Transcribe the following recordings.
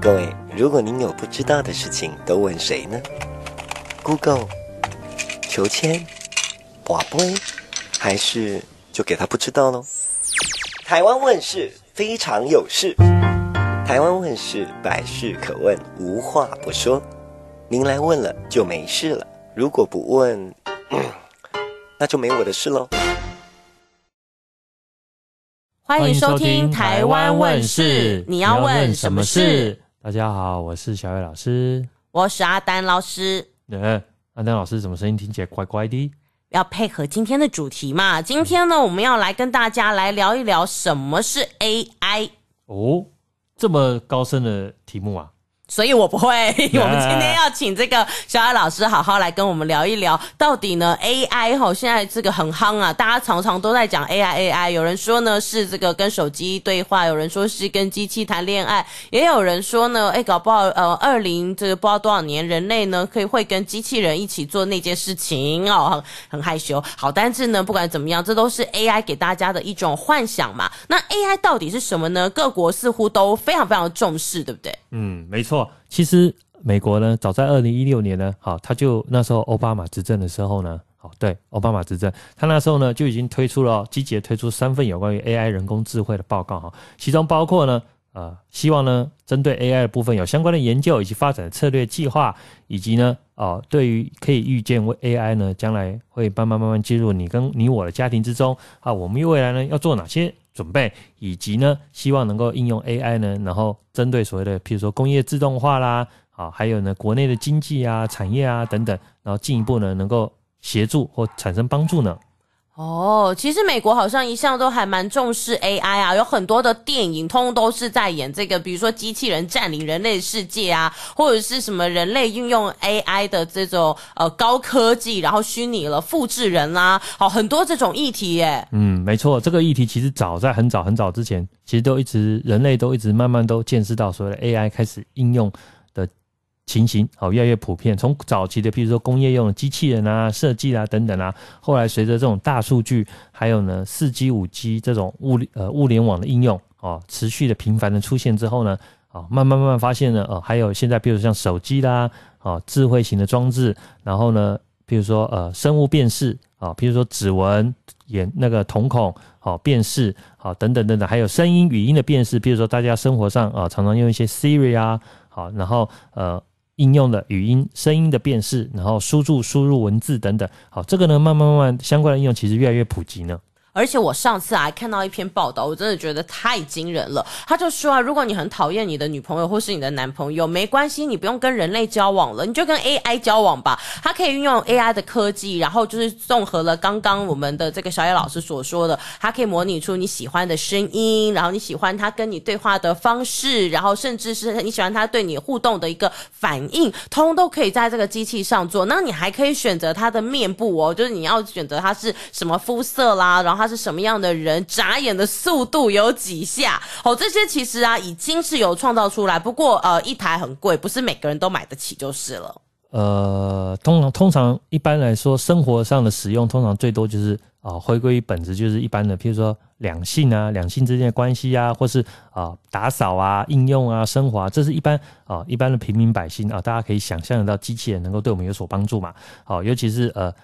各位，如果您有不知道的事情，都问谁呢？Google、求签、博杯，还是就给他不知道喽？台湾问事非常有事，台湾问事百事可问，无话不说。您来问了就没事了，如果不问，嗯，那就没我的事喽。欢迎收听《台湾问事》，你要问什么事？大家好，我是小月老师，我是阿丹老师。嗯，阿丹老师，怎么声音听起来怪怪的？要配合今天的主题嘛？今天呢，我们要来跟大家来聊一聊什么是 AI。哦，这么高深的题目啊！所以我不会。我们今天要请这个小艾老师好好来跟我们聊一聊，到底呢 AI 哈现在这个很夯啊，大家常常都在讲 AI AI。有人说呢是这个跟手机对话，有人说是跟机器谈恋爱，也有人说呢，哎，搞不好呃二零这个不知道多少年，人类呢可以会跟机器人一起做那件事情哦，很很害羞。好，但是呢不管怎么样，这都是 AI 给大家的一种幻想嘛。那 AI 到底是什么呢？各国似乎都非常非常重视，对不对？嗯，没错。其实美国呢，早在二零一六年呢，好，他就那时候奥巴马执政的时候呢，好，对，奥巴马执政，他那时候呢就已经推出了积极推出三份有关于 AI 人工智慧的报告哈，其中包括呢，呃，希望呢针对 AI 的部分有相关的研究以及发展的策略计划，以及呢，哦，对于可以预见为 AI 呢将来会慢慢慢慢进入你跟你我的家庭之中啊，我们未来呢要做哪些？准备以及呢，希望能够应用 AI 呢，然后针对所谓的，譬如说工业自动化啦，啊，还有呢，国内的经济啊、产业啊等等，然后进一步呢，能够协助或产生帮助呢。哦，其实美国好像一向都还蛮重视 AI 啊，有很多的电影通通都是在演这个，比如说机器人占领人类世界啊，或者是什么人类运用 AI 的这种呃高科技，然后虚拟了复制人啦、啊，好，很多这种议题耶。嗯，没错，这个议题其实早在很早很早之前，其实都一直人类都一直慢慢都见识到所谓的 AI 开始应用的。情形好，越来越普遍。从早期的，譬如说工业用的机器人啊、设计啊等等啊，后来随着这种大数据，还有呢四 G、五 G 这种物呃物联网的应用哦，持续的频繁的出现之后呢，啊，慢慢慢慢发现呢，哦，还有现在比如像手机啦，啊，智慧型的装置，然后呢，譬如说呃生物辨识啊，譬如说指纹、眼那个瞳孔好辨识好等等等等，还有声音、语音的辨识，譬如说大家生活上啊常常用一些 Siri 啊，好，然后呃。应用的语音、声音的辨识，然后输入、输入文字等等，好，这个呢，慢慢慢慢相关的应用其实越来越普及呢。而且我上次还看到一篇报道，我真的觉得太惊人了。他就说啊，如果你很讨厌你的女朋友或是你的男朋友，没关系，你不用跟人类交往了，你就跟 AI 交往吧。它可以运用 AI 的科技，然后就是综合了刚刚我们的这个小野老师所说的，它可以模拟出你喜欢的声音，然后你喜欢他跟你对话的方式，然后甚至是你喜欢他对你互动的一个反应，通都可以在这个机器上做。那你还可以选择他的面部哦，就是你要选择他是什么肤色啦，然后他。是什么样的人？眨眼的速度有几下？哦，这些其实啊，已经是有创造出来。不过呃，一台很贵，不是每个人都买得起就是了。呃，通常通常一般来说，生活上的使用通常最多就是啊、呃，回归于本质，就是一般的，譬如说两性啊，两性之间的关系啊，或是啊、呃、打扫啊、应用啊、升华啊，这是一般啊、呃、一般的平民百姓啊、大家可以想象得到，机器人能够对我们有所帮助嘛。好、尤其是呃。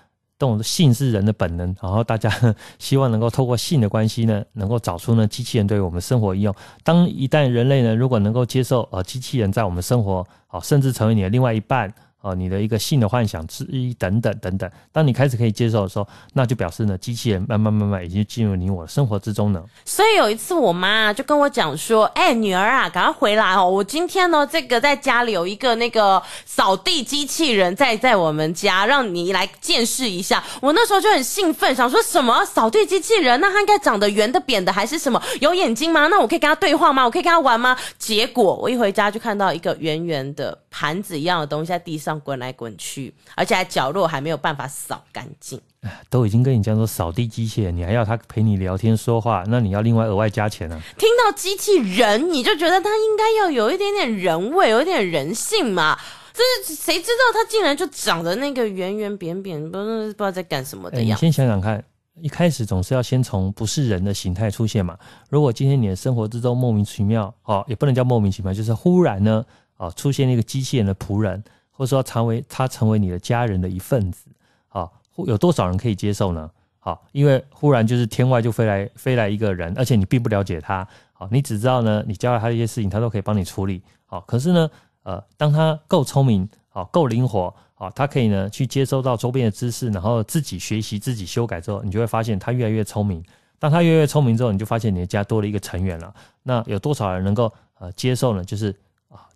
这种性是人的本能，然后大家 希望能够透过性的关系呢，能够找出呢机器人对于我们生活应用。当一旦人类呢，如果能够接受呃机器人在我们生活，好，甚至成为你的另外一半。哦，你的一个性的幻想之一等等等等，当你开始可以接受的时候，那就表示呢，机器人慢慢慢慢已经进入你我的生活之中了。所以有一次，我妈就跟我讲说：“哎、女儿啊，赶快回来哦！我今天呢，这个在家里有一个那个扫地机器人在在我们家，让你来见识一下。”我那时候就很兴奋，想说什么扫地机器人？那它应该长得圆的、扁的，还是什么？有眼睛吗？那我可以跟他对话吗？我可以跟他玩吗？结果我一回家就看到一个圆圆的盘子一样的东西在地上。滚来滚去，而且还角落还没有办法扫干净。都已经跟你讲说扫地机器人，你还要他陪你聊天说话，那你要另外额外加钱呢、啊？听到机器人，你就觉得他应该要有一点点人味，有一点人性嘛？这是谁知道他竟然就长得那个圆圆扁扁，不不知道在干什么的样子。你先想想看，一开始总是要先从不是人的形态出现嘛。如果今天你的生活之中莫名其妙，哦，也不能叫莫名其妙，就是忽然呢，哦，出现一个机器人的仆人，或者说成为他成为你的家人的一份子，好，有多少人可以接受呢？好，因为忽然就是天外就飞来飞来一个人，而且你并不了解他，好，你只知道呢，你教了他一些事情，他都可以帮你处理，好，可是呢，呃，当他够聪明，好，够灵活。好，他可以呢去接收到周边的知识，然后自己学习、自己修改之后，你就会发现他越来越聪明。当他越来越聪明之后，你就发现你的家多了一个成员了。那有多少人能够呃接受呢？就是，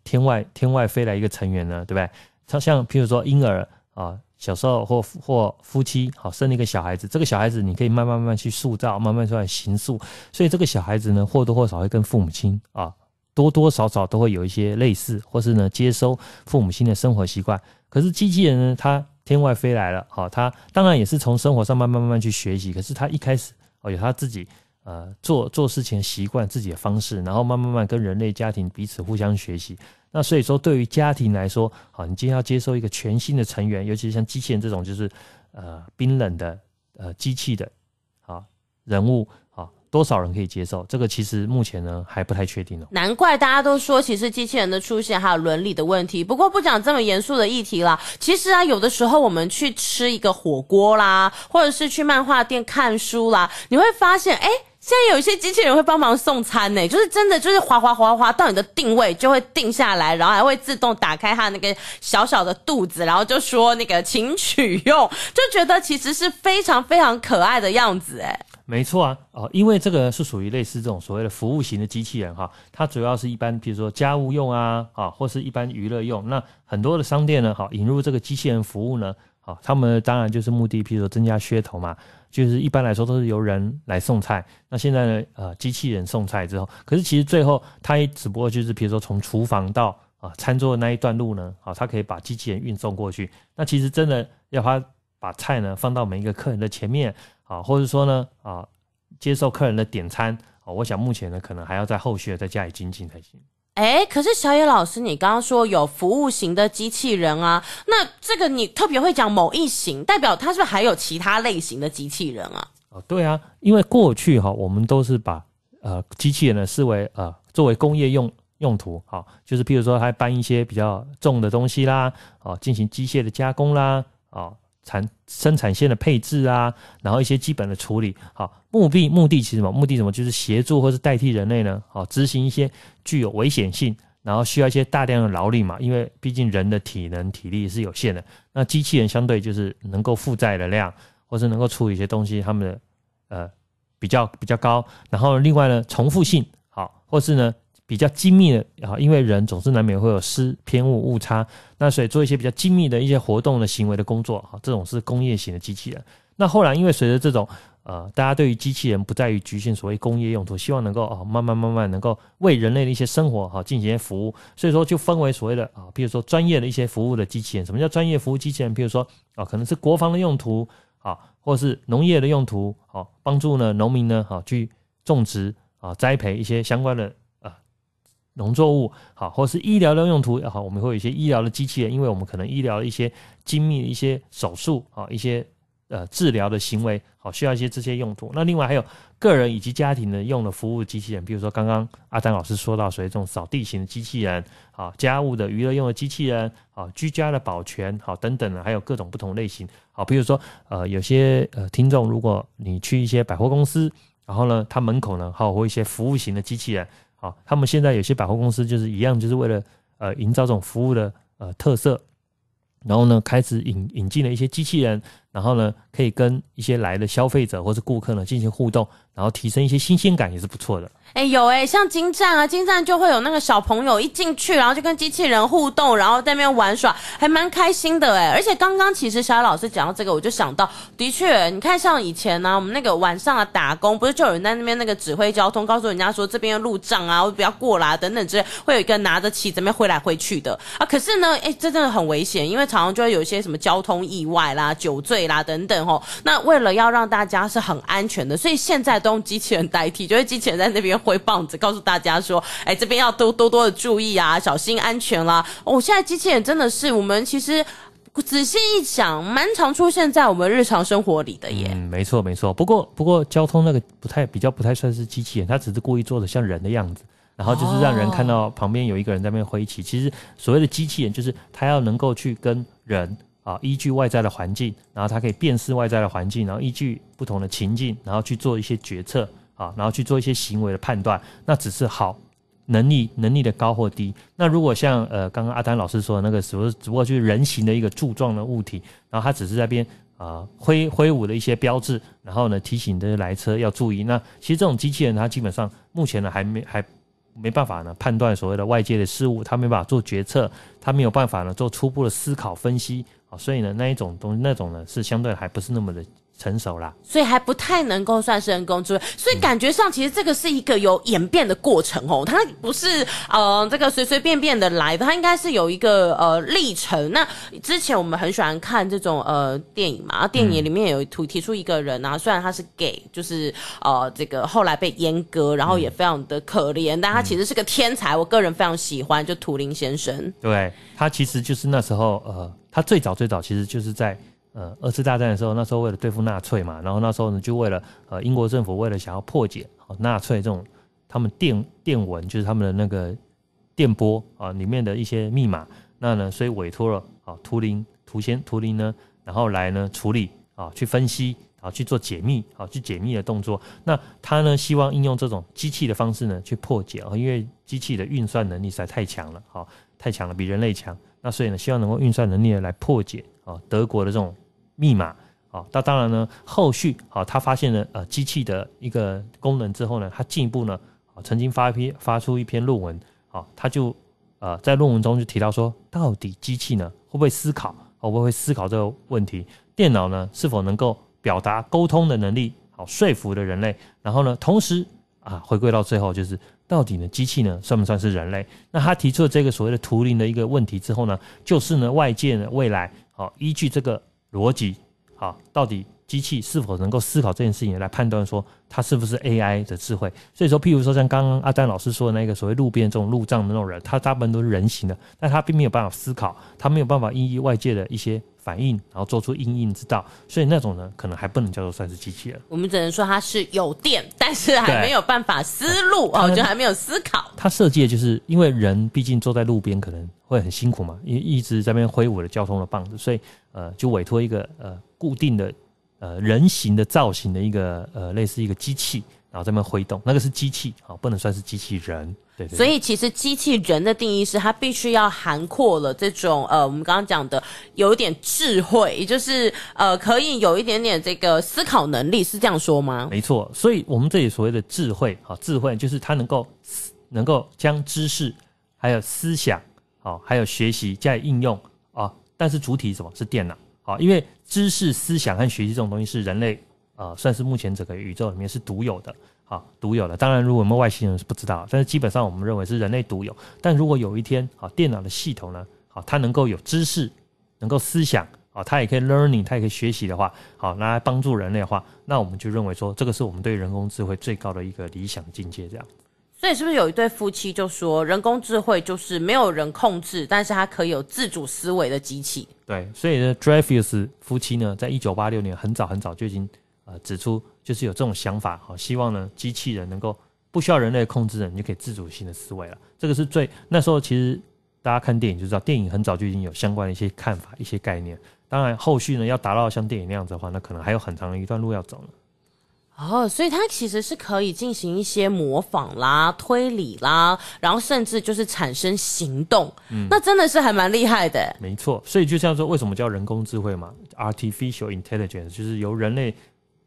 天外天外飞来一个成员呢，对不对？他像譬如说婴儿啊，小时候或或夫妻好生了一个小孩子，这个小孩子你可以慢慢慢慢去塑造，慢慢出来形塑。所以这个小孩子呢，或多或少会跟父母亲啊多多少少都会有一些类似，或是呢接收父母亲的生活习惯。可是机器人呢，它天外飞来了，好，它当然也是从生活上慢慢慢慢去学习。可是它一开始哦，有它自己呃做做事情习惯、自己的方式，然后慢慢慢跟人类家庭彼此互相学习。那所以说，对于家庭来说，好，你今天要接受一个全新的成员，尤其是像机器人这种，就是呃冰冷的呃机器的啊人物啊。多少人可以接受？这个其实目前呢还不太确定哦。难怪大家都说，其实机器人的出现还有伦理的问题。不过不讲这么严肃的议题啦。其实啊，有的时候我们去吃一个火锅啦，或者是去漫画店看书啦，你会发现，哎，现在有一些机器人会帮忙送餐呢，就是真的就是滑滑滑滑到你的定位就会定下来，然后还会自动打开它那个小小的肚子，然后就说那个请取用，就觉得其实是非常非常可爱的样子哎。没错啊，哦，因为这个是属于类似这种所谓的服务型的机器人哈，它主要是一般比如说家务用啊，啊，或是一般娱乐用。那很多的商店呢，哈，引入这个机器人服务呢，啊，他们当然就是目的，比如说增加噱头嘛，就是一般来说都是由人来送菜。那现在呢，呃，机器人送菜之后，可是其实最后它也只不过就是比如说从厨房到啊餐桌的那一段路呢，啊，它可以把机器人运送过去。那其实真的要它把菜呢放到每一个客人的前面。啊，或者说呢，啊，接受客人的点餐，啊，我想目前呢，可能还要在后续再加以精进才行。哎，可是小野老师，你刚刚说有服务型的机器人啊，那这个你特别会讲某一型，代表它是不是还有其他类型的机器人啊？哦，对啊，因为过去哈，我们都是把呃机器人呢视为呃作为工业用用途，好，就是譬如说还搬一些比较重的东西啦，啊，进行机械的加工啦，啊。产生产线的配置啊，然后一些基本的处理，好，目的目的其实什么？目的什么？就是协助或是代替人类呢？好，执行一些具有危险性，然后需要一些大量的劳力嘛，因为毕竟人的体能体力是有限的，那机器人相对就是能够负载的量，或是能够处理一些东西，他们的呃比较比较高，然后另外呢，重复性好，或是呢。比较精密的啊，因为人总是难免会有失偏误误差，那所以做一些比较精密的一些活动的行为的工作啊，这种是工业型的机器人。那后来因为随着这种呃，大家对于机器人不在于局限所谓工业用途，希望能够啊慢慢慢慢能够为人类的一些生活哈进行一些服务，所以说就分为所谓的啊，比如说专业的一些服务的机器人。什么叫专业服务机器人？比如说啊，可能是国防的用途啊，或是农业的用途，好帮助呢农民呢好去种植啊栽培一些相关的。农作物好，或是医疗的用途也好，我们会有一些医疗的机器人，因为我们可能医疗的一些精密的一些手术啊，一些呃治疗的行为好，需要一些这些用途。那另外还有个人以及家庭的用的服务机器人，比如说刚刚阿丹老师说到，所以这种扫地型的机器人，好，家务的娱乐用的机器人，好，居家的保全，好，等等的，还有各种不同类型。好，比如说呃有些呃听众，如果你去一些百货公司，然后呢，它门口呢还有会一些服务型的机器人。好，他们现在有些百货公司就是一样，就是为了呃营造这种服务的呃特色，然后呢开始引引进了一些机器人，然后呢可以跟一些来的消费者或是顾客呢进行互动，然后提升一些新鲜感也是不错的。哎、有哎、像精湛啊，精湛就会有那个小朋友一进去，然后就跟机器人互动，然后在那边玩耍，还蛮开心的哎。而且刚刚其实小雅老师讲到这个，我就想到，的确，你看像以前呢、我们那个晚上啊打工，不是就有人在那边那个指挥交通，告诉人家说这边的路障啊，我不要过啦等等之类，会有一个拿着旗子在那边挥来挥去的啊。可是呢，哎、这真的很危险，因为常常就会有一些什么交通意外啦、酒醉啦等等吼。那为了要让大家是很安全的，所以现在都用机器人代替，就是机器人在那边挥棒子，告诉。大家说，哎，这边要多多多的注意啊，小心安全啦！哦，现在机器人真的是我们其实仔细一想，蛮常出现在我们日常生活里的耶。嗯，没错没错。不过不过，交通那个不太比较不太算是机器人，它只是故意做的像人的样子，然后就是让人看到旁边有一个人在那边挥旗。其实所谓的机器人，就是它要能够去跟人啊，依据外在的环境，然后它可以辨识外在的环境，然后依据不同的情境，然后去做一些决策啊，然后去做一些行为的判断。那只是好。能力能力的高或低，那如果像呃刚刚阿丹老师说的那个，只不过只不过就是人形的一个柱状的物体，然后它只是在边啊挥挥舞的一些标志，然后呢提醒这些来车要注意。那其实这种机器人它基本上目前呢还没还没办法呢判断所谓的外界的事物，它没办法做决策，它没有办法呢做初步的思考分析啊，所以呢那一种东那种呢是相对还不是那么的。成熟啦，所以还不太能够算是人工智慧，所以感觉上其实这个是一个有演变的过程哦，它不是呃这个随随便便的来的，它应该是有一个呃历程。那之前我们很喜欢看这种呃电影嘛，电影里面有提提出一个人啊，虽然他是 gay，就是呃这个后来被阉割，然后也非常的可怜，但他其实是个天才，我个人非常喜欢，就图灵先生。对，他其实就是那时候呃，他最早最早其实就是在。呃，二次大战的时候，那时候为了对付纳粹嘛，然后那时候呢，就为了呃，英国政府为了想要破解哦纳粹这种他们电电文，就是他们的那个电波啊里面的一些密码，那呢，所以委托了啊图灵图先图灵呢，然后来呢处理啊去分析啊去做解密啊去解密的动作。那他呢希望应用这种机器的方式呢去破解啊，因为机器的运算能力实在太强了，好太强了，比人类强。那所以呢，希望能够运算能力来破解啊德国的这种。密码，啊，那当然呢，后续啊，他发现了呃机器的一个功能之后呢，他进一步呢，曾经发一篇发出一篇论文，啊，他就呃在论文中就提到说，到底机器呢会不会思考，会不会思考这个问题？电脑呢是否能够表达沟通的能力，好，说服的人类？然后呢，同时啊，回归到最后就是，到底呢机器呢算不算是人类？那他提出了这个所谓的图灵的一个问题之后呢，就是呢外界呢未来好依据这个。逻辑好，到底机器是否能够思考这件事情来判断说它是不是 AI 的智慧？所以说，譬如说像刚刚阿丹老师说的那个所谓路边这种路障的那种人，他大部分都是人形的，但他并没有办法思考，他没有办法因应外界的一些反应，然后做出应应之道，所以那种呢，可能还不能叫做算是机器人。我们只能说它是有电，但是还没有办法思路哦，就还没有思考。它设计的就是因为人毕竟坐在路边可能会很辛苦嘛，因为一直在那边挥舞着交通的棒子，所以呃，就委托一个呃固定的呃人形的造型的一个呃类似一个机器，然后在那边挥动，那个是机器啊，不能算是机器人。对对对，所以其实机器人的定义是它必须要涵括了这种呃我们刚刚讲的有一点智慧，也就是呃可以有一点点这个思考能力，是这样说吗？没错，所以我们这里所谓的智慧啊，智慧就是它能够能够将知识还有思想。好，还有学习加以应用啊，但是主体是什么？是电脑。好，因为知识、思想和学习这种东西是人类啊，算是目前整个宇宙里面是独有的。好，独有的。当然，如果我们外星人是不知道，但是基本上我们认为是人类独有。但如果有一天，好，电脑的系统呢，好，它能够有知识，能够思想，啊，它也可以 learning，它也可以学习的话，好，拿来帮助人类的话，那我们就认为说，这个是我们对人工智慧最高的一个理想境界，这样。所以是不是有一对夫妻就说，人工智慧就是没有人控制，但是它可以有自主思维的机器？对，所以呢，Dreyfus 夫妻呢，在一九八六年很早很早就已经呃指出，就是有这种想法，好，希望呢机器人能够不需要人类控制的，你就可以自主性的思维了。这个是最那时候其实大家看电影就知道，电影很早就已经有相关的一些看法、一些概念。当然后续呢要达到像电影那样子的话，那可能还有很长的一段路要走呢。哦，所以它其实是可以进行一些模仿啦、推理啦，然后甚至就是产生行动。嗯，那真的是还蛮厉害的。没错，所以就像说，为什么叫人工智慧嘛？Artificial Intelligence 就是由人类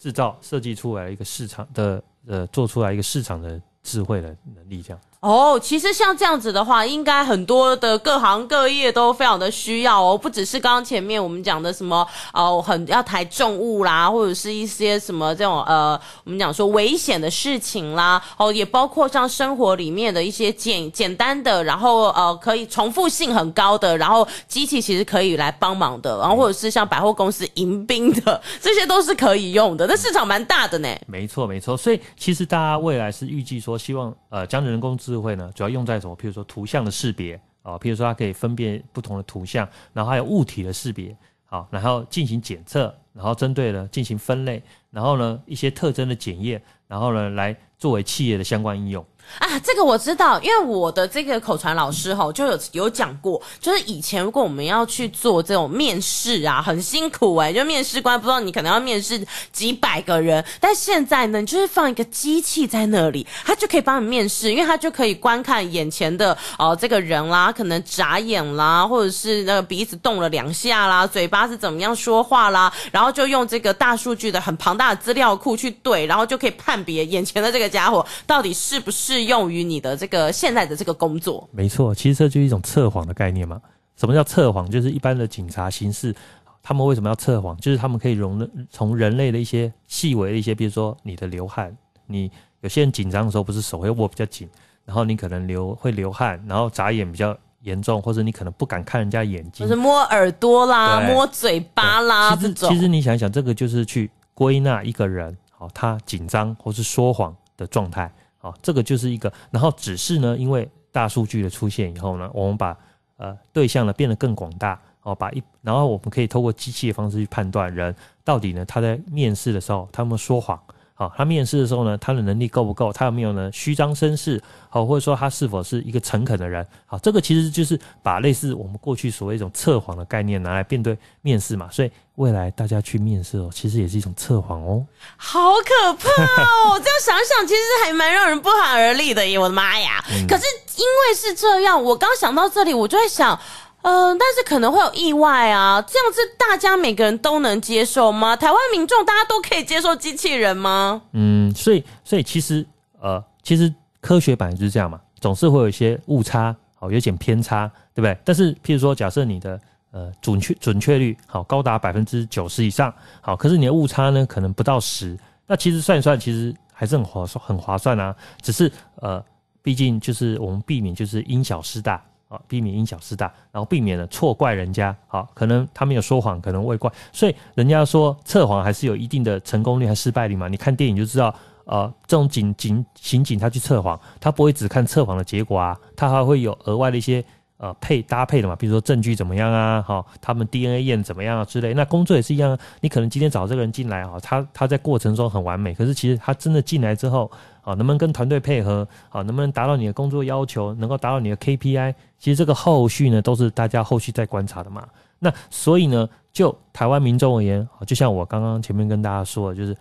制造、设计出来一个市场的呃，做出来一个市场的智慧的能力，这样。哦，其实像这样子的话，应该很多的各行各业都非常的需要哦，不只是刚刚前面我们讲的什么哦，很要抬重物啦，或者是一些什么这种呃，我们讲说危险的事情啦，哦，也包括像生活里面的一些简简单的，然后呃可以重复性很高的，然后机器其实可以来帮忙的，然后或者是像百货公司迎宾的，这些都是可以用的，那市场蛮大的呢。没错，没错，所以其实大家未来是预计说，希望呃将人工智智慧呢，主要用在什么？譬如说图像的识别啊，譬如说它可以分辨不同的图像，然后还有物体的识别，好，然后进行检测，然后针对呢进行分类，然后呢一些特征的检验，然后呢来作为企业的相关应用。啊，这个我知道，因为我的这个口传老师哈就有有讲过，就是以前如果我们要去做这种面试啊，很辛苦哎、就面试官不知道你可能要面试几百个人，但现在呢，你就是放一个机器在那里，它就可以帮你面试，因为它就可以观看眼前的哦、这个人啦，可能眨眼啦，或者是那个鼻子动了两下啦，嘴巴是怎么样说话啦，然后就用这个大数据的很庞大的资料库去对，然后就可以判别眼前的这个家伙到底是不是。用于你的这个现在的这个工作，没错，其实这就是一种测谎的概念嘛。什么叫测谎？就是一般的警察、刑事，他们为什么要测谎？就是他们可以容从人类的一些细微的一些，比如说你的流汗，你有些人紧张的时候不是手会握比较紧，然后你可能流会流汗，然后眨眼比较严重，或者你可能不敢看人家眼睛，就是摸耳朵啦、摸嘴巴啦这种。其实你想一想，这个就是去归纳一个人，好，他紧张或是说谎的状态。好，这个就是一个，然后只是呢，因为大数据的出现以后呢，我们把呃对象呢变得更广大，哦，把一，然后我们可以透过机器的方式去判断人到底呢他在面试的时候他们说谎。好，他面试的时候呢，他的能力够不够？他有没有呢虚张声势？好，或者说他是否是一个诚恳的人？好，这个其实就是把类似我们过去所谓一种测谎的概念拿来面对面试嘛。所以未来大家去面试哦，其实也是一种测谎哦。好可怕哦！这样想想，其实还蛮让人不寒而栗的耶！我的妈呀！嗯、可是因为是这样，我刚想到这里，我就在想。嗯、呃，但是可能会有意外啊，这样子大家每个人都能接受吗？台湾民众大家都可以接受机器人吗？嗯，所以所以其实呃，其实科学版就是这样嘛，总是会有一些误差，好，有点偏差，对不对？但是譬如说，假设你的呃准确准确率好高达百分之九十以上，好，可是你的误差呢可能不到十，那其实算一算，其实还是很划算，很划算啊。只是呃，毕竟就是我们避免就是因小失大。啊，避免因小失大，然后避免了错怪人家。好，可能他没有说谎，可能未怪。所以人家说测谎还是有一定的成功率和失败率嘛。你看电影就知道，呃，这种警警刑警他去测谎，他不会只看测谎的结果啊，他还会有额外的一些呃配搭配的嘛，比如说证据怎么样啊，好，他们 DNA 验怎么样啊之类。那工作也是一样，你可能今天找这个人进来啊，他他在过程中很完美，可是其实他真的进来之后。啊，能不能跟团队配合？啊，能不能达到你的工作要求？能够达到你的 KPI？其实这个后续呢，都是大家后续在观察的嘛。那所以呢，就台湾民众而言，就像我刚刚前面跟大家说的，就是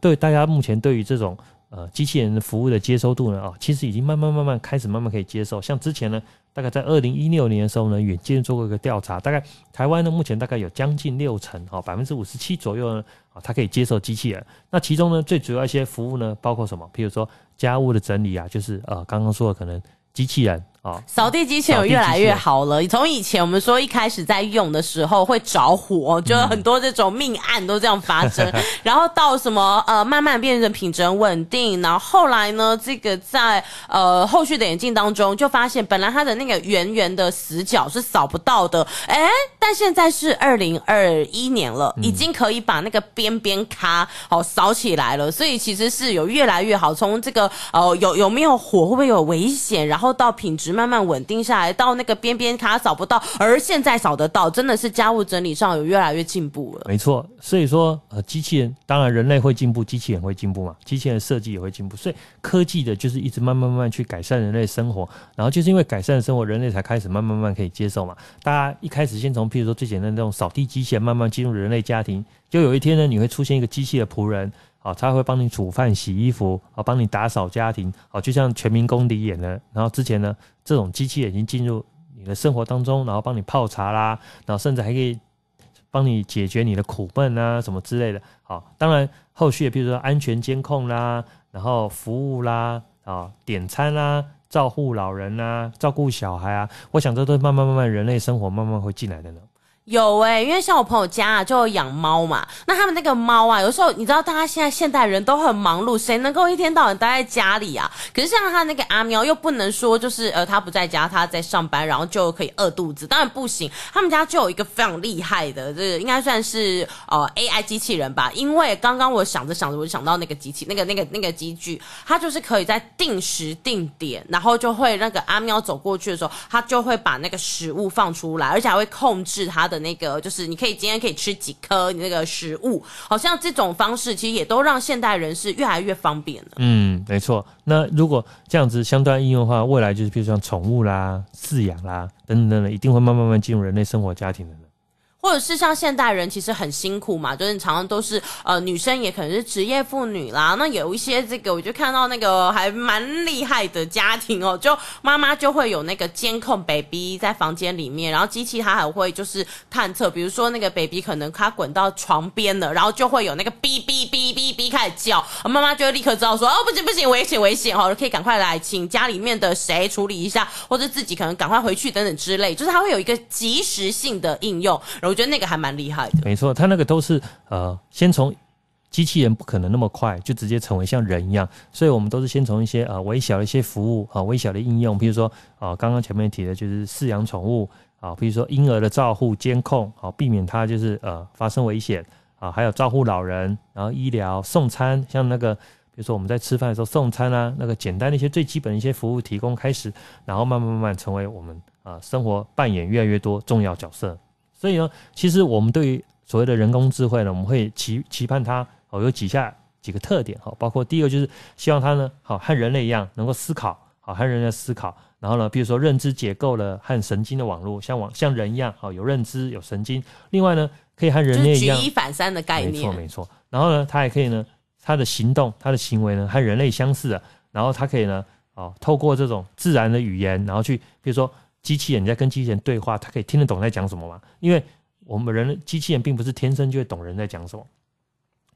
对大家目前对于这种呃机器人的服务的接收度呢，啊，其实已经慢慢慢慢开始慢慢可以接受。像之前呢，大概在二零一六年的时候呢，远见做过一个调查，大概台湾呢目前大概有将近六成，啊，百分之五十七左右呢。啊，它可以接受机器人。那其中呢，最主要一些服务呢，包括什么？譬如说家务的整理啊，就是呃，刚刚说的可能机器人。啊，扫地机器人越来越好了。从以前我们说一开始在用的时候会着火，就很多这种命案都这样发生。嗯、然后到什么呃，慢慢变成品质稳定。然后后来呢，这个在呃后续的演进当中，就发现本来它的那个圆圆的死角是扫不到的，哎，但现在是二零二一年了，已经可以把那个边边卡好扫起来了。所以其实是有越来越好。从这个呃有有没有火，会不会有危险，然后到品质。慢慢稳定下来，到那个边边卡扫不到，而现在扫得到，真的是家务整理上有越来越进步了。没错，所以说呃，机器人当然人类会进步，机器人会进步嘛，机器人设计也会进步，所以科技的就是一直慢慢慢慢去改善人类生活，然后就是因为改善生活，人类才开始慢慢慢慢可以接受嘛。大家一开始先从譬如说最简单的那种扫地机器人慢慢进入人类家庭，就有一天呢，你会出现一个机器的仆人。啊，他会帮你煮饭、洗衣服，啊，帮你打扫家庭，啊，就像全民公敌演的。然后之前呢，这种机器已经进入你的生活当中，然后帮你泡茶啦，然后甚至还可以帮你解决你的苦闷啊，什么之类的。好，当然后续比如说安全监控啦，然后服务啦，啊，点餐啦，照顾老人啊，照顾小孩啊，我想这都慢慢慢慢人类生活慢慢会进来的呢。有哎、因为像我朋友家啊，就有养猫嘛。那他们那个猫啊，有时候你知道，大家现在现代人都很忙碌，谁能够一天到晚待在家里啊？可是像他那个阿喵，又不能说就是呃，他不在家，他在上班，然后就可以饿肚子，当然不行。他们家就有一个非常厉害的，这个应该算是呃 AI 机器人吧。因为刚刚我想着想着，我就想到那个机器，那个那个那个机具，它就是可以在定时定点，然后就会那个阿喵走过去的时候，它就会把那个食物放出来，而且还会控制它的。的那个就是你可以今天可以吃几颗你那个食物，好像这种方式其实也都让现代人是越来越方便了。嗯，没错。那如果这样子相对应用的话，未来就是比如像宠物啦、饲养啦等等等等，一定会慢慢慢进入人类生活家庭的。或者是像现代人其实很辛苦嘛，就是常常都是呃女生也可能是职业妇女啦。那有一些这个我就看到那个还蛮厉害的家庭哦，就妈妈就会有那个监控 baby 在房间里面，然后机器它还会就是探测，比如说那个 baby 可能它滚到床边了，然后就会有那个哔哔哔哔哔开始叫，妈妈就会立刻知道说哦不行不行危险危险哦，可以赶快来请家里面的谁处理一下，或者自己可能赶快回去等等之类，就是它会有一个即时性的应用，然后。我觉得那个还蛮厉害的，没错，他那个都是呃，先从机器人不可能那么快就直接成为像人一样，所以我们都是先从一些呃微小的一些服务啊、呃，微小的应用，比如说啊，刚、呃、刚前面提的就是饲养宠物啊，比、如说婴儿的照护监控，啊、呃、避免它就是呃发生危险啊、呃，还有照顾老人，然后医疗送餐，像那个比如说我们在吃饭的时候送餐啊，那个简单的一些最基本的一些服务提供开始，然后慢慢慢慢成为我们啊、呃、生活扮演越来越多重要角色。所以呢，其实我们对于所谓的人工智慧呢，我们会期期盼它哦有几下几个特点哈，包括第一个就是希望它呢好和人类一样能够思考，好和人类思考，然后呢，比如说认知结构的和神经的网络，像网像人一样好有认知有神经，另外呢可以和人类一样举一反三的概念，没错没错。然后呢，它还可以呢，它的行动它的行为呢和人类相似的，然后它可以呢哦透过这种自然的语言，然后去比如说。机器人在跟机器人对话，它可以听得懂在讲什么吗？因为我们人机器人并不是天生就会懂人在讲什么。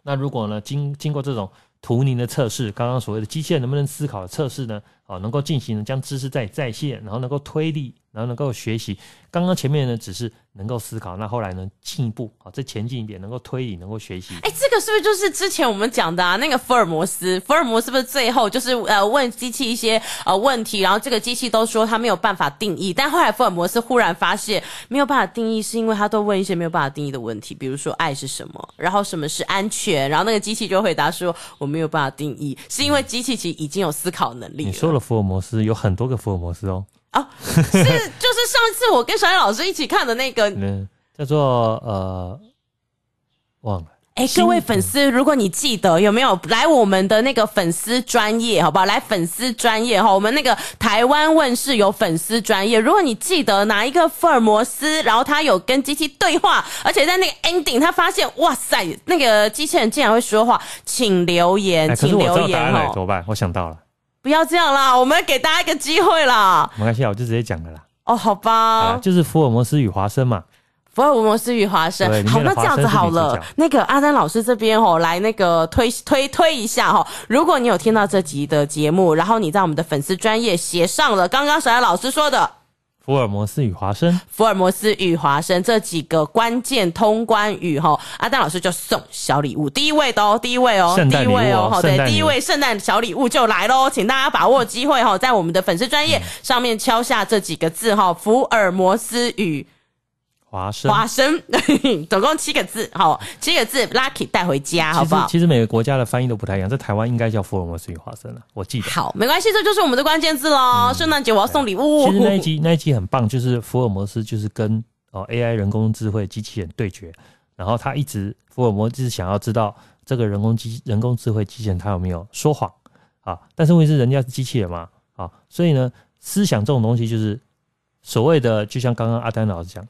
那如果呢，经经过这种图灵的测试，刚刚所谓的机器人能不能思考的测试呢？啊，能够进行将知识再再现，然后能够推理，然后能够学习。刚刚前面呢，只是。能够思考，那后来呢？进一步啊，再前进一点，能够推理，能够学习。哎，这个是不是就是之前我们讲的啊？那个福尔摩斯，福尔摩斯是不是最后就是呃问机器一些呃问题，然后这个机器都说他没有办法定义，但后来福尔摩斯忽然发现没有办法定义，是因为他都问一些没有办法定义的问题，比如说爱是什么，然后什么是安全，然后那个机器就回答说我没有办法定义，是因为机器其实已经有思考能力。你说了福尔摩斯有很多个福尔摩斯哦。哦，是就是上次我跟小野老师一起看的那个。嗯叫做呃，忘了。哎、欸，各位粉丝，如果你记得有没有来我们的那个粉丝专业，好不好？来粉丝专业哈，我们那个台湾问世有粉丝专业。如果你记得哪一个福尔摩斯，然后他有跟机器对话，而且在那个 ending 他发现，哇塞，那个机器人竟然会说话，请留言，请留言哈。怎么办？我想到了，不要这样啦，我们给大家一个机会啦。没关系，我就直接讲了啦。哦，好吧，好就是福尔摩斯与华生嘛。福尔摩斯与华生，好，那这样子好了，那个阿丹老师这边哦，来那个推推推一下哈。如果你有听到这集的节目，然后你在我们的粉丝专业写上了刚刚小艾老师说的福尔摩斯与华生，福尔摩斯与华生这几个关键通关语哈，阿丹老师就送小礼物，第一位的哦，第一位哦，第一位哦，对，第一位圣诞小礼物就来喽，请大家把握机会哈，在我们的粉丝专业上面敲下这几个字哈，福尔摩斯与。华生，华生，总共七个字，好，七个字，Lucky 带回家，好不好？其实每个国家的翻译都不太一样，在台湾应该叫福尔摩斯与华生了，我记得。好，没关系，这就是我们的关键字喽。圣诞节我要送礼物。其实那一集那一集很棒，就是福尔摩斯就是跟哦 AI 人工智慧机器人对决，然后他一直福尔摩斯想要知道这个人工机人工智慧机器人他有没有说谎啊？但是问题是人家是机器人嘛，啊，所以呢，思想这种东西就是所谓的，就像刚刚阿丹老师讲。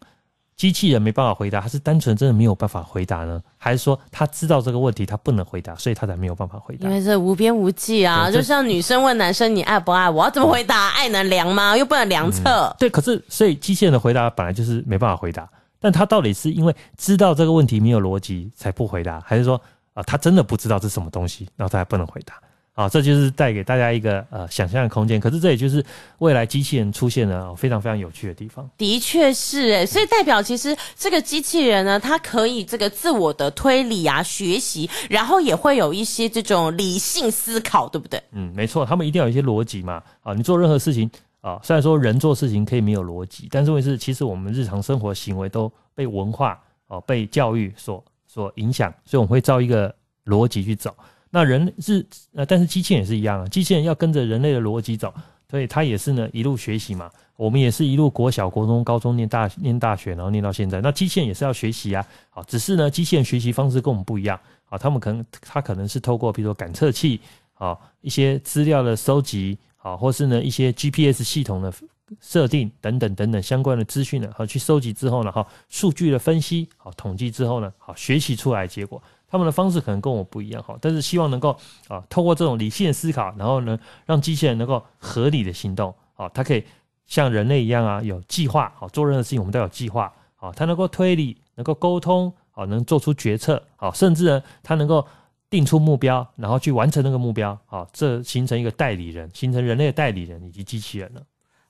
机器人没办法回答，他是单纯真的没有办法回答呢，还是说他知道这个问题他不能回答，所以他才没有办法回答？因为这无边无际啊，就像女生问男生你爱不爱我，要怎么回答？爱能量吗？又不能量测。嗯。对，可是所以机器人的回答本来就是没办法回答，但他到底是因为知道这个问题没有逻辑才不回答，还是说啊他真的不知道这是什么东西，然后他还不能回答？啊，这就是带给大家一个呃想象的空间。可是这也就是未来机器人出现的非常非常有趣的地方。的确是诶，所以代表其实这个机器人呢，它可以这个自我的推理啊、学习，然后也会有一些这种理性思考，对不对？嗯，没错，他们一定要有一些逻辑嘛。啊，你做任何事情啊，虽然说人做事情可以没有逻辑，但是问题是，其实我们日常生活行为都被文化哦、啊、被教育所所影响，所以我们会照一个逻辑去走。那人是呃，但是机器人也是一样啊，机器人要跟着人类的逻辑走，所以它也是呢一路学习嘛。我们也是一路国小、国中、高中念大念大学，然后念到现在。那机器人也是要学习啊，好，只是呢机器人学习方式跟我们不一样啊。他们可能他可能是透过比如说感测器啊，一些资料的收集啊，或是呢一些 GPS 系统的设定等等等等相关的资讯呢，好去收集之后呢，哈，数据的分析好统计之后呢，好学习出来结果。他们的方式可能跟我不一样哈，但是希望能够啊，透过这种理性的思考，然后呢，让机器人能够合理的行动啊，它可以像人类一样啊，有计划啊，做任何事情我们都有计划啊，它能够推理，能够沟通啊，能做出决策啊，甚至呢，它能够定出目标，然后去完成那个目标啊，这形成一个代理人，形成人类的代理人以及机器人了。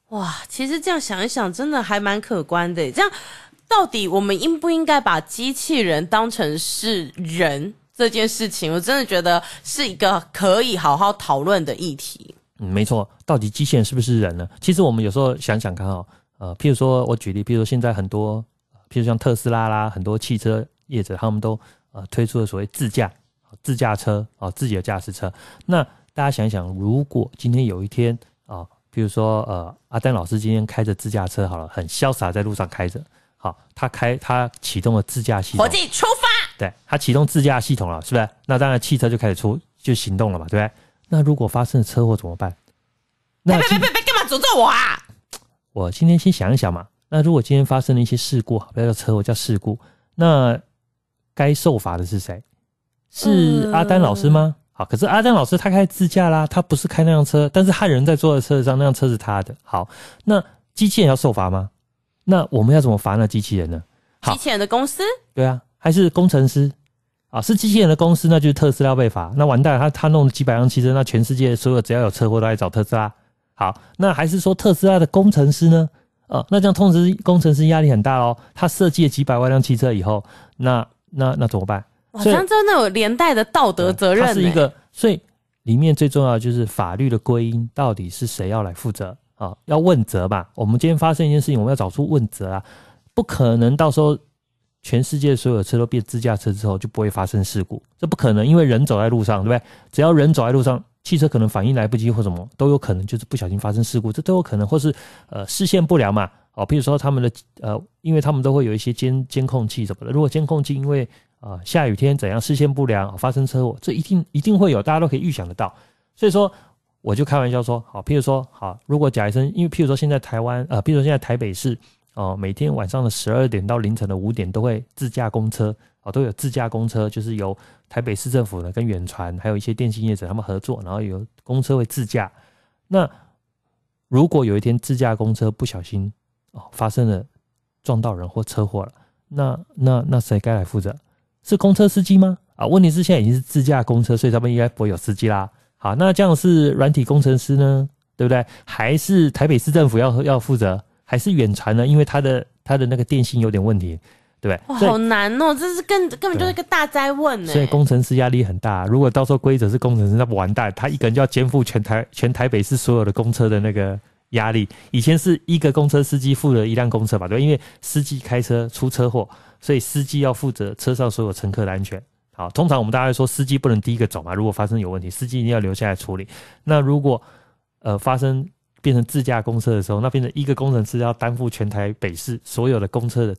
哇，其实这样想一想，真的还蛮可观的，这样。到底我们应不应该把机器人当成是人这件事情，我真的觉得是一个可以好好讨论的议题。嗯，没错，到底机器人是不是人呢？其实我们有时候想想看哦，呃，譬如说我举例，譬如说现在很多，譬如像特斯拉啦，很多汽车业者他们都呃推出了所谓自驾、自驾车啊，自己的驾驶车。那大家想想，如果今天有一天啊，譬如说呃，阿丹老师今天开着自驾车好了，很潇洒在路上开着。好，他开他启动了自驾系统，火计出发。对，他启动自驾系统了，是不是？那当然，汽车就开始出就行动了嘛，对不对？那如果发生了车祸怎么办？那别别别别，干嘛诅咒我啊？我今天先想一想嘛。那如果今天发生了一些事故，不要叫车祸，叫事故，那该受罚的是谁？是阿丹老师吗？嗯、好，可是阿丹老师他开自驾啦，他不是开那辆车，但是他人在坐在车子上，那辆车是他的。好，那机器人要受罚吗？那我们要怎么罚那机器人呢？机器人的公司？对啊，还是工程师啊？是机器人的公司，那就是特斯拉被罚。那完蛋了，他他弄了几百辆汽车，那全世界所有只要有车祸都来找特斯拉。好，那还是说特斯拉的工程师呢？呃，那这样通知工程师压力很大哦。他设计了几百万辆汽车以后，那那那怎么办？好像真的有连带的道德责任。它是一个，所以里面最重要的就是法律的归因，到底是谁要来负责？啊，要问责吧。我们今天发生一件事情，我们要找出问责啊，不可能到时候全世界所有的车都变自驾车之后就不会发生事故，这不可能，因为人走在路上，对不对？只要人走在路上，汽车可能反应来不及或什么都有可能，就是不小心发生事故，这都有可能，或是呃视线不良嘛。哦，比如说他们的呃，因为他们都会有一些监监控器什么的，如果监控器因为啊、呃、下雨天怎样视线不良发生车祸，这一定一定会有，大家都可以预想得到，所以说。我就开玩笑说，好，譬如说，好，如果假医生，因为譬如说现在台湾，呃，譬如说现在台北市，哦、每天晚上的十二点到凌晨的五点都会自驾公车，哦、都有自驾公车，就是由台北市政府呢跟远传还有一些电信业者他们合作，然后有公车会自驾。那如果有一天自驾公车不小心哦、呃、发生了撞到人或车祸了，那那那谁该来负责？是公车司机吗？啊，问题是现在已经是自驾公车，所以他们应该不会有司机啦。好，那这样是软体工程师呢，对不对？还是台北市政府要要负责？还是远传呢？因为他的他的那个电信有点问题，对不对？哇，好难哦，这是根根本就是一个大灾问呢。所以工程师压力很大。如果到时候规则是工程师，那不完蛋，他一个人就要肩负全台全台北市所有的公车的那个压力。以前是一个公车司机负责一辆公车吧，对吧？因为司机开车出车祸，所以司机要负责车上所有乘客的安全。好，通常我们大家说司机不能第一个走嘛，如果发生有问题，司机一定要留下来处理。那如果呃发生变成自驾公车的时候，那变成一个工程师要担负全台北市所有的公车的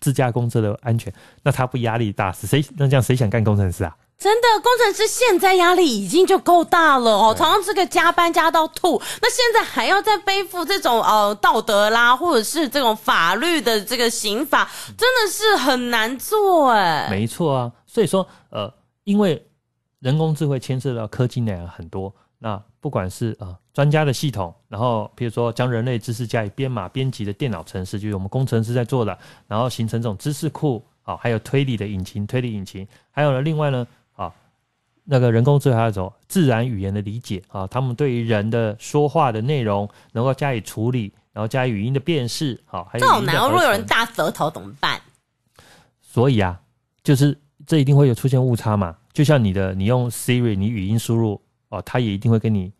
自驾公车的安全，那他不压力大死？谁那这样谁想干工程师啊？真的，工程师现在压力已经就够大了哦，常常这个加班加到吐，那现在还要再背负这种呃道德啦，或者是这种法律的这个刑法，真的是很难做哎。没错啊。所以说，呃，因为人工智慧牵涉到科技内容很多，那不管是呃专家的系统，然后比如说将人类知识加以编码编辑的电脑程式，就是我们工程师在做的，然后形成这种知识库啊，还有推理的引擎，推理引擎，还有呢，另外呢，啊，那个人工智慧还有一种自然语言的理解啊，他们对于人的说话的内容能够加以处理，然后加以语音的辨识，好，还有这好难哦。如果有人大舌头怎么办？所以啊，就是这一定会有出现误差嘛。就像你的，你用 Siri，你语音输入哦，它也一定会跟你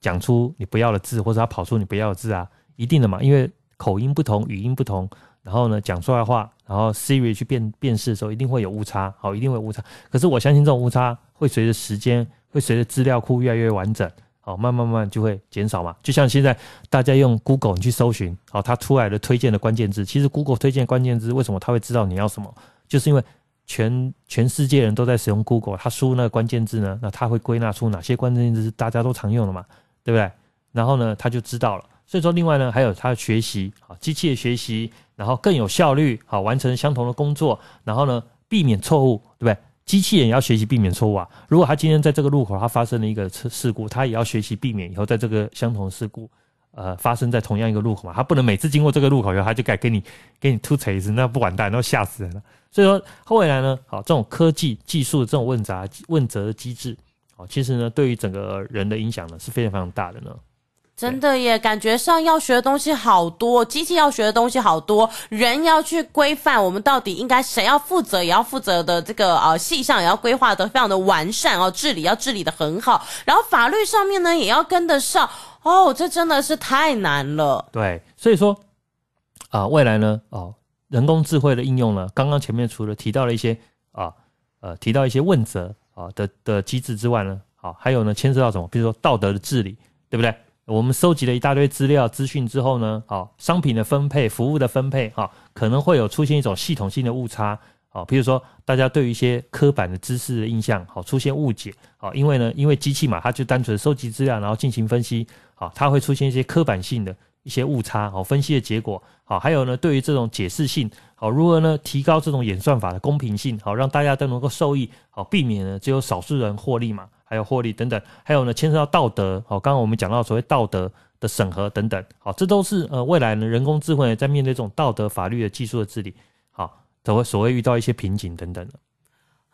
讲出你不要的字，或者它跑出你不要的字啊，一定的嘛，因为口音不同，语音不同。然后呢，讲出来的话，然后 Siri 去辨辨识的时候，一定会有误差，好，一定会有误差。可是我相信这种误差会随着时间，会随着资料库越来越完整，好，慢慢慢慢就会减少嘛。就像现在大家用 Google 你去搜寻，好，它出来的推荐的关键字，其实 Google 推荐关键字为什么它会知道你要什么？就是因为全全世界人都在使用 Google，它输入那个关键字呢，那它会归纳出哪些关键字是大家都常用的嘛，对不对？然后呢，它就知道了。所以说，另外呢，还有它的学习，好，机器的学习。然后更有效率，好，完成相同的工作，然后呢，避免错误，对不对？机器人也要学习避免错误啊。如果他今天在这个路口，他发生了一个车事故，他也要学习避免以后在这个相同的事故，呃，发生在同样一个路口嘛。他不能每次经过这个路口以后，他就该给你给你突锤子，那不完蛋，那吓死人了。所以说，后来呢，好，这种科技技术的这种问责问责的机制，好，其实呢，对于整个人的影响呢，是非常非常大的呢。真的耶，感觉上要学的东西好多，机器要学的东西好多，人要去规范我们到底应该谁要负责，也要负责的这个呃细项也要规划的非常的完善哦，治理要治理的很好，然后法律上面呢也要跟得上哦，这真的是太难了。对，所以说啊、呃，未来呢哦，人工智慧的应用呢，刚刚前面除了提到了一些啊呃提到一些问责啊的的机制之外呢，好，还有呢牵涉到什么？比如说道德的治理，对不对？我们收集了一大堆资料资讯之后呢，好，商品的分配、服务的分配，哈，可能会有出现一种系统性的误差，好，比如说大家对于一些刻板的知识的印象，好，出现误解，好，因为呢，因为机器嘛，它就单纯收集资料，然后进行分析，好，它会出现一些刻板性的一些误差，好，分析的结果，好，还有呢，对于这种解释性，好，如何呢提高这种演算法的公平性，好，让大家都能够受益，好，避免呢只有少数人获利嘛。还有获利等等，还有呢，牵涉到道德，好，刚刚我们讲到所谓道德的审核等等，好，这都是呃未来呢人工智慧在面对这种道德法律的技术的治理，好，都会所谓遇到一些瓶颈等等的。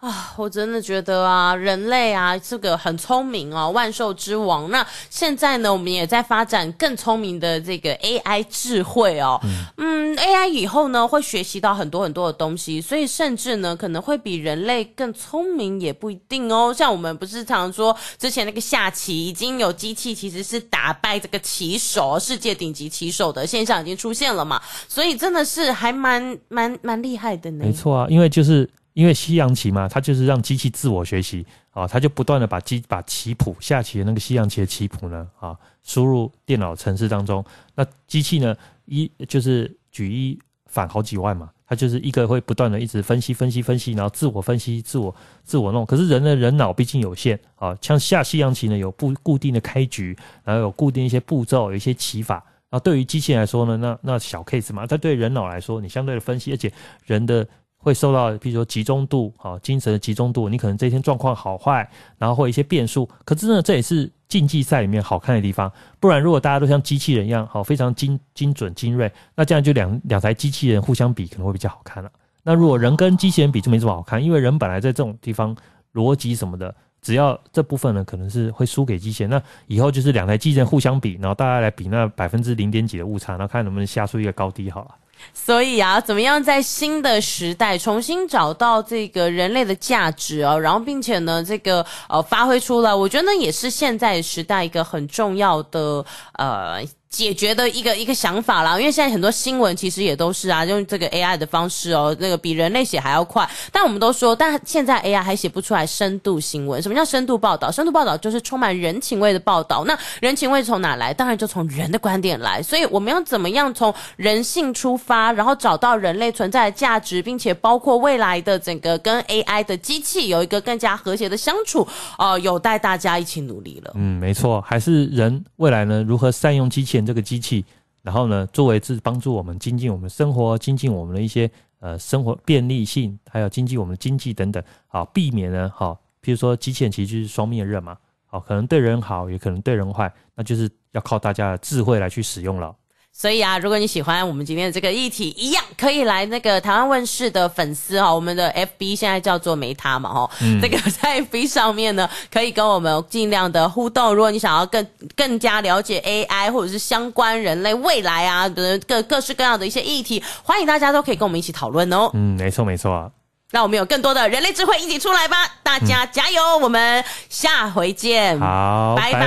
啊，我真的觉得啊，人类啊，这个很聪明哦，万兽之王。那现在呢，我们也在发展更聪明的这个 AI 智慧哦。嗯，嗯，AI 以后呢会学习到很多很多的东西，所以甚至呢可能会比人类更聪明也不一定哦。像我们不是常说之前那个下棋已经有机器其实是打败这个棋手，世界顶级棋手的现象已经出现了嘛，所以真的是还蛮蛮蛮厉害的呢。没错啊，因为就是。因为西洋棋嘛，它就是让机器自我学习啊，它就不断的把机把棋谱下棋的那个西洋棋的棋谱呢啊输入电脑程式当中，那机器呢一就是举一反好几万嘛，它就是一个会不断的一直分析分析分析，然后自我分析自我自我弄。可是人的人脑毕竟有限啊，像下西洋棋呢有不固定的开局，然后有固定一些步骤，有一些棋法。然后对于机器来说呢，那那小 case 嘛，它对人脑来说，你相对的分析，而且人的。会受到，比如说集中度，好，精神的集中度，你可能这一天状况好坏，然后会有一些变数。可是呢，这也是竞技赛里面好看的地方。不然，如果大家都像机器人一样，好，非常精精准精锐，那这样就两两台机器人互相比，可能会比较好看了。那如果人跟机器人比，就没这么好看，因为人本来在这种地方逻辑什么的，只要这部分呢，可能是会输给机器人。那以后就是两台机器人互相比，然后大家来比那百分之零点几的误差，然后看能不能下出一个高低好了。所以啊，怎么样在新的时代重新找到这个人类的价值啊，然后并且呢，这个呃发挥出来，我觉得呢也是现在时代一个很重要的呃。解决的一个一个想法啦，因为现在很多新闻其实也都是啊，用这个 AI 的方式哦，那个比人类写还要快。但我们都说，但现在 AI 还写不出来深度新闻。什么叫深度报道？深度报道就是充满人情味的报道。那人情味从哪来？当然就从人的观点来。所以我们要怎么样从人性出发，然后找到人类存在的价值，并且包括未来的整个跟 AI 的机器有一个更加和谐的相处，哦、有待大家一起努力了。嗯，没错，还是人未来呢，如何善用机器这个机器，然后呢，作为是帮助我们精进我们生活、精进我们的一些呃生活便利性，还有经济我们的经济等等，好，避免呢，好，譬如说机器人其实就是双面刃嘛，好，可能对人好，也可能对人坏，那就是要靠大家的智慧来去使用了。所以啊，如果你喜欢我们今天的这个议题，一样可以来那个台湾问世的粉丝哈，我们的 FB 现在叫做没他嘛哈，嗯、这个 在 FB 上面呢，可以跟我们尽量的互动。如果你想要更更加了解 AI 或者是相关人类未来啊的各各式各样的一些议题，欢迎大家都可以跟我们一起讨论哦。嗯，没错没错啊，让我们有更多的人类智慧一起出来吧！大家加油，嗯、我们下回见。好，拜拜。拜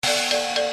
拜。